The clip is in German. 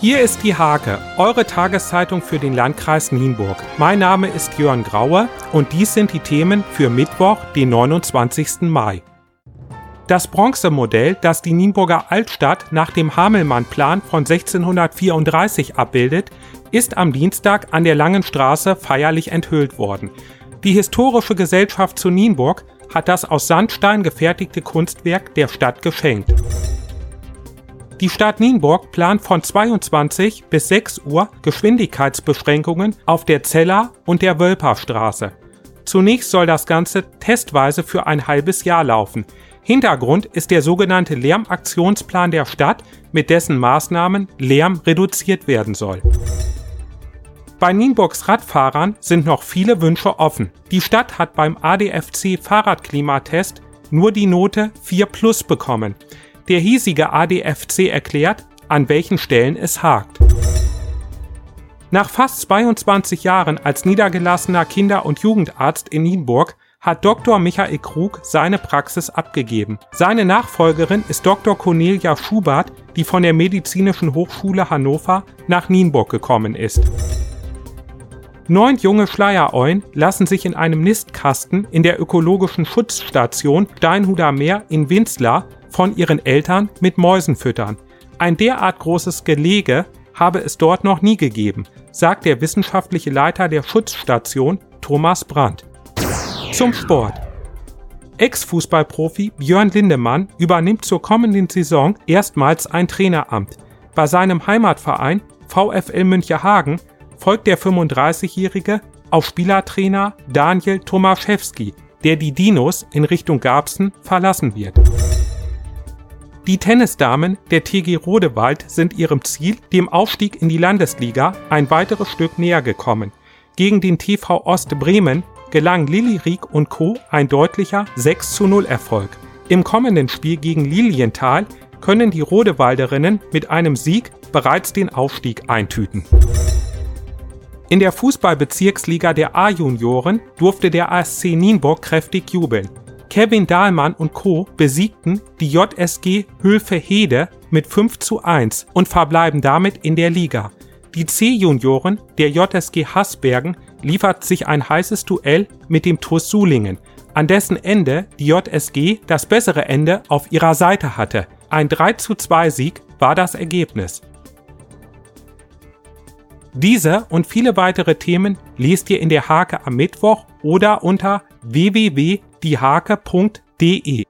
Hier ist die Hake, eure Tageszeitung für den Landkreis Nienburg. Mein Name ist Jörn Graue und dies sind die Themen für Mittwoch, den 29. Mai. Das Bronzemodell, das die Nienburger Altstadt nach dem Hamelmann-Plan von 1634 abbildet, ist am Dienstag an der Langen Straße feierlich enthüllt worden. Die Historische Gesellschaft zu Nienburg hat das aus Sandstein gefertigte Kunstwerk der Stadt geschenkt. Die Stadt Nienburg plant von 22 bis 6 Uhr Geschwindigkeitsbeschränkungen auf der Zeller und der Wölperstraße. Zunächst soll das Ganze testweise für ein halbes Jahr laufen. Hintergrund ist der sogenannte Lärmaktionsplan der Stadt, mit dessen Maßnahmen Lärm reduziert werden soll. Bei Nienburgs Radfahrern sind noch viele Wünsche offen. Die Stadt hat beim ADFC Fahrradklimatest nur die Note 4 Plus bekommen. Der hiesige ADFC erklärt, an welchen Stellen es hakt. Nach fast 22 Jahren als niedergelassener Kinder- und Jugendarzt in Nienburg hat Dr. Michael Krug seine Praxis abgegeben. Seine Nachfolgerin ist Dr. Cornelia Schubert, die von der Medizinischen Hochschule Hannover nach Nienburg gekommen ist. Neun junge Schleiereuen lassen sich in einem Nistkasten in der ökologischen Schutzstation Steinhuder Meer in Winzlar von ihren Eltern mit Mäusen füttern. Ein derart großes Gelege habe es dort noch nie gegeben, sagt der wissenschaftliche Leiter der Schutzstation Thomas Brandt. Zum Sport. Ex-Fußballprofi Björn Lindemann übernimmt zur kommenden Saison erstmals ein Traineramt. Bei seinem Heimatverein VfL Münchehagen folgt der 35-Jährige auf Spielertrainer Daniel Tomaszewski, der die Dinos in Richtung Garbsen verlassen wird. Die Tennisdamen der TG Rodewald sind ihrem Ziel, dem Aufstieg in die Landesliga, ein weiteres Stück näher gekommen. Gegen den TV Ost Bremen gelang Lilly Rieck und Co. ein deutlicher 6 zu 0 Erfolg. Im kommenden Spiel gegen Lilienthal können die Rodewalderinnen mit einem Sieg bereits den Aufstieg eintüten. In der Fußballbezirksliga der A-Junioren durfte der ASC Nienburg kräftig jubeln. Kevin Dahlmann und Co. besiegten die JSG Hülfe Hede mit 5 zu 1 und verbleiben damit in der Liga. Die C-Junioren der JSG Hasbergen liefert sich ein heißes Duell mit dem TuS Sulingen, an dessen Ende die JSG das bessere Ende auf ihrer Seite hatte. Ein 3 zu 2 Sieg war das Ergebnis. Diese und viele weitere Themen lest ihr in der Hake am Mittwoch oder unter www diehake.de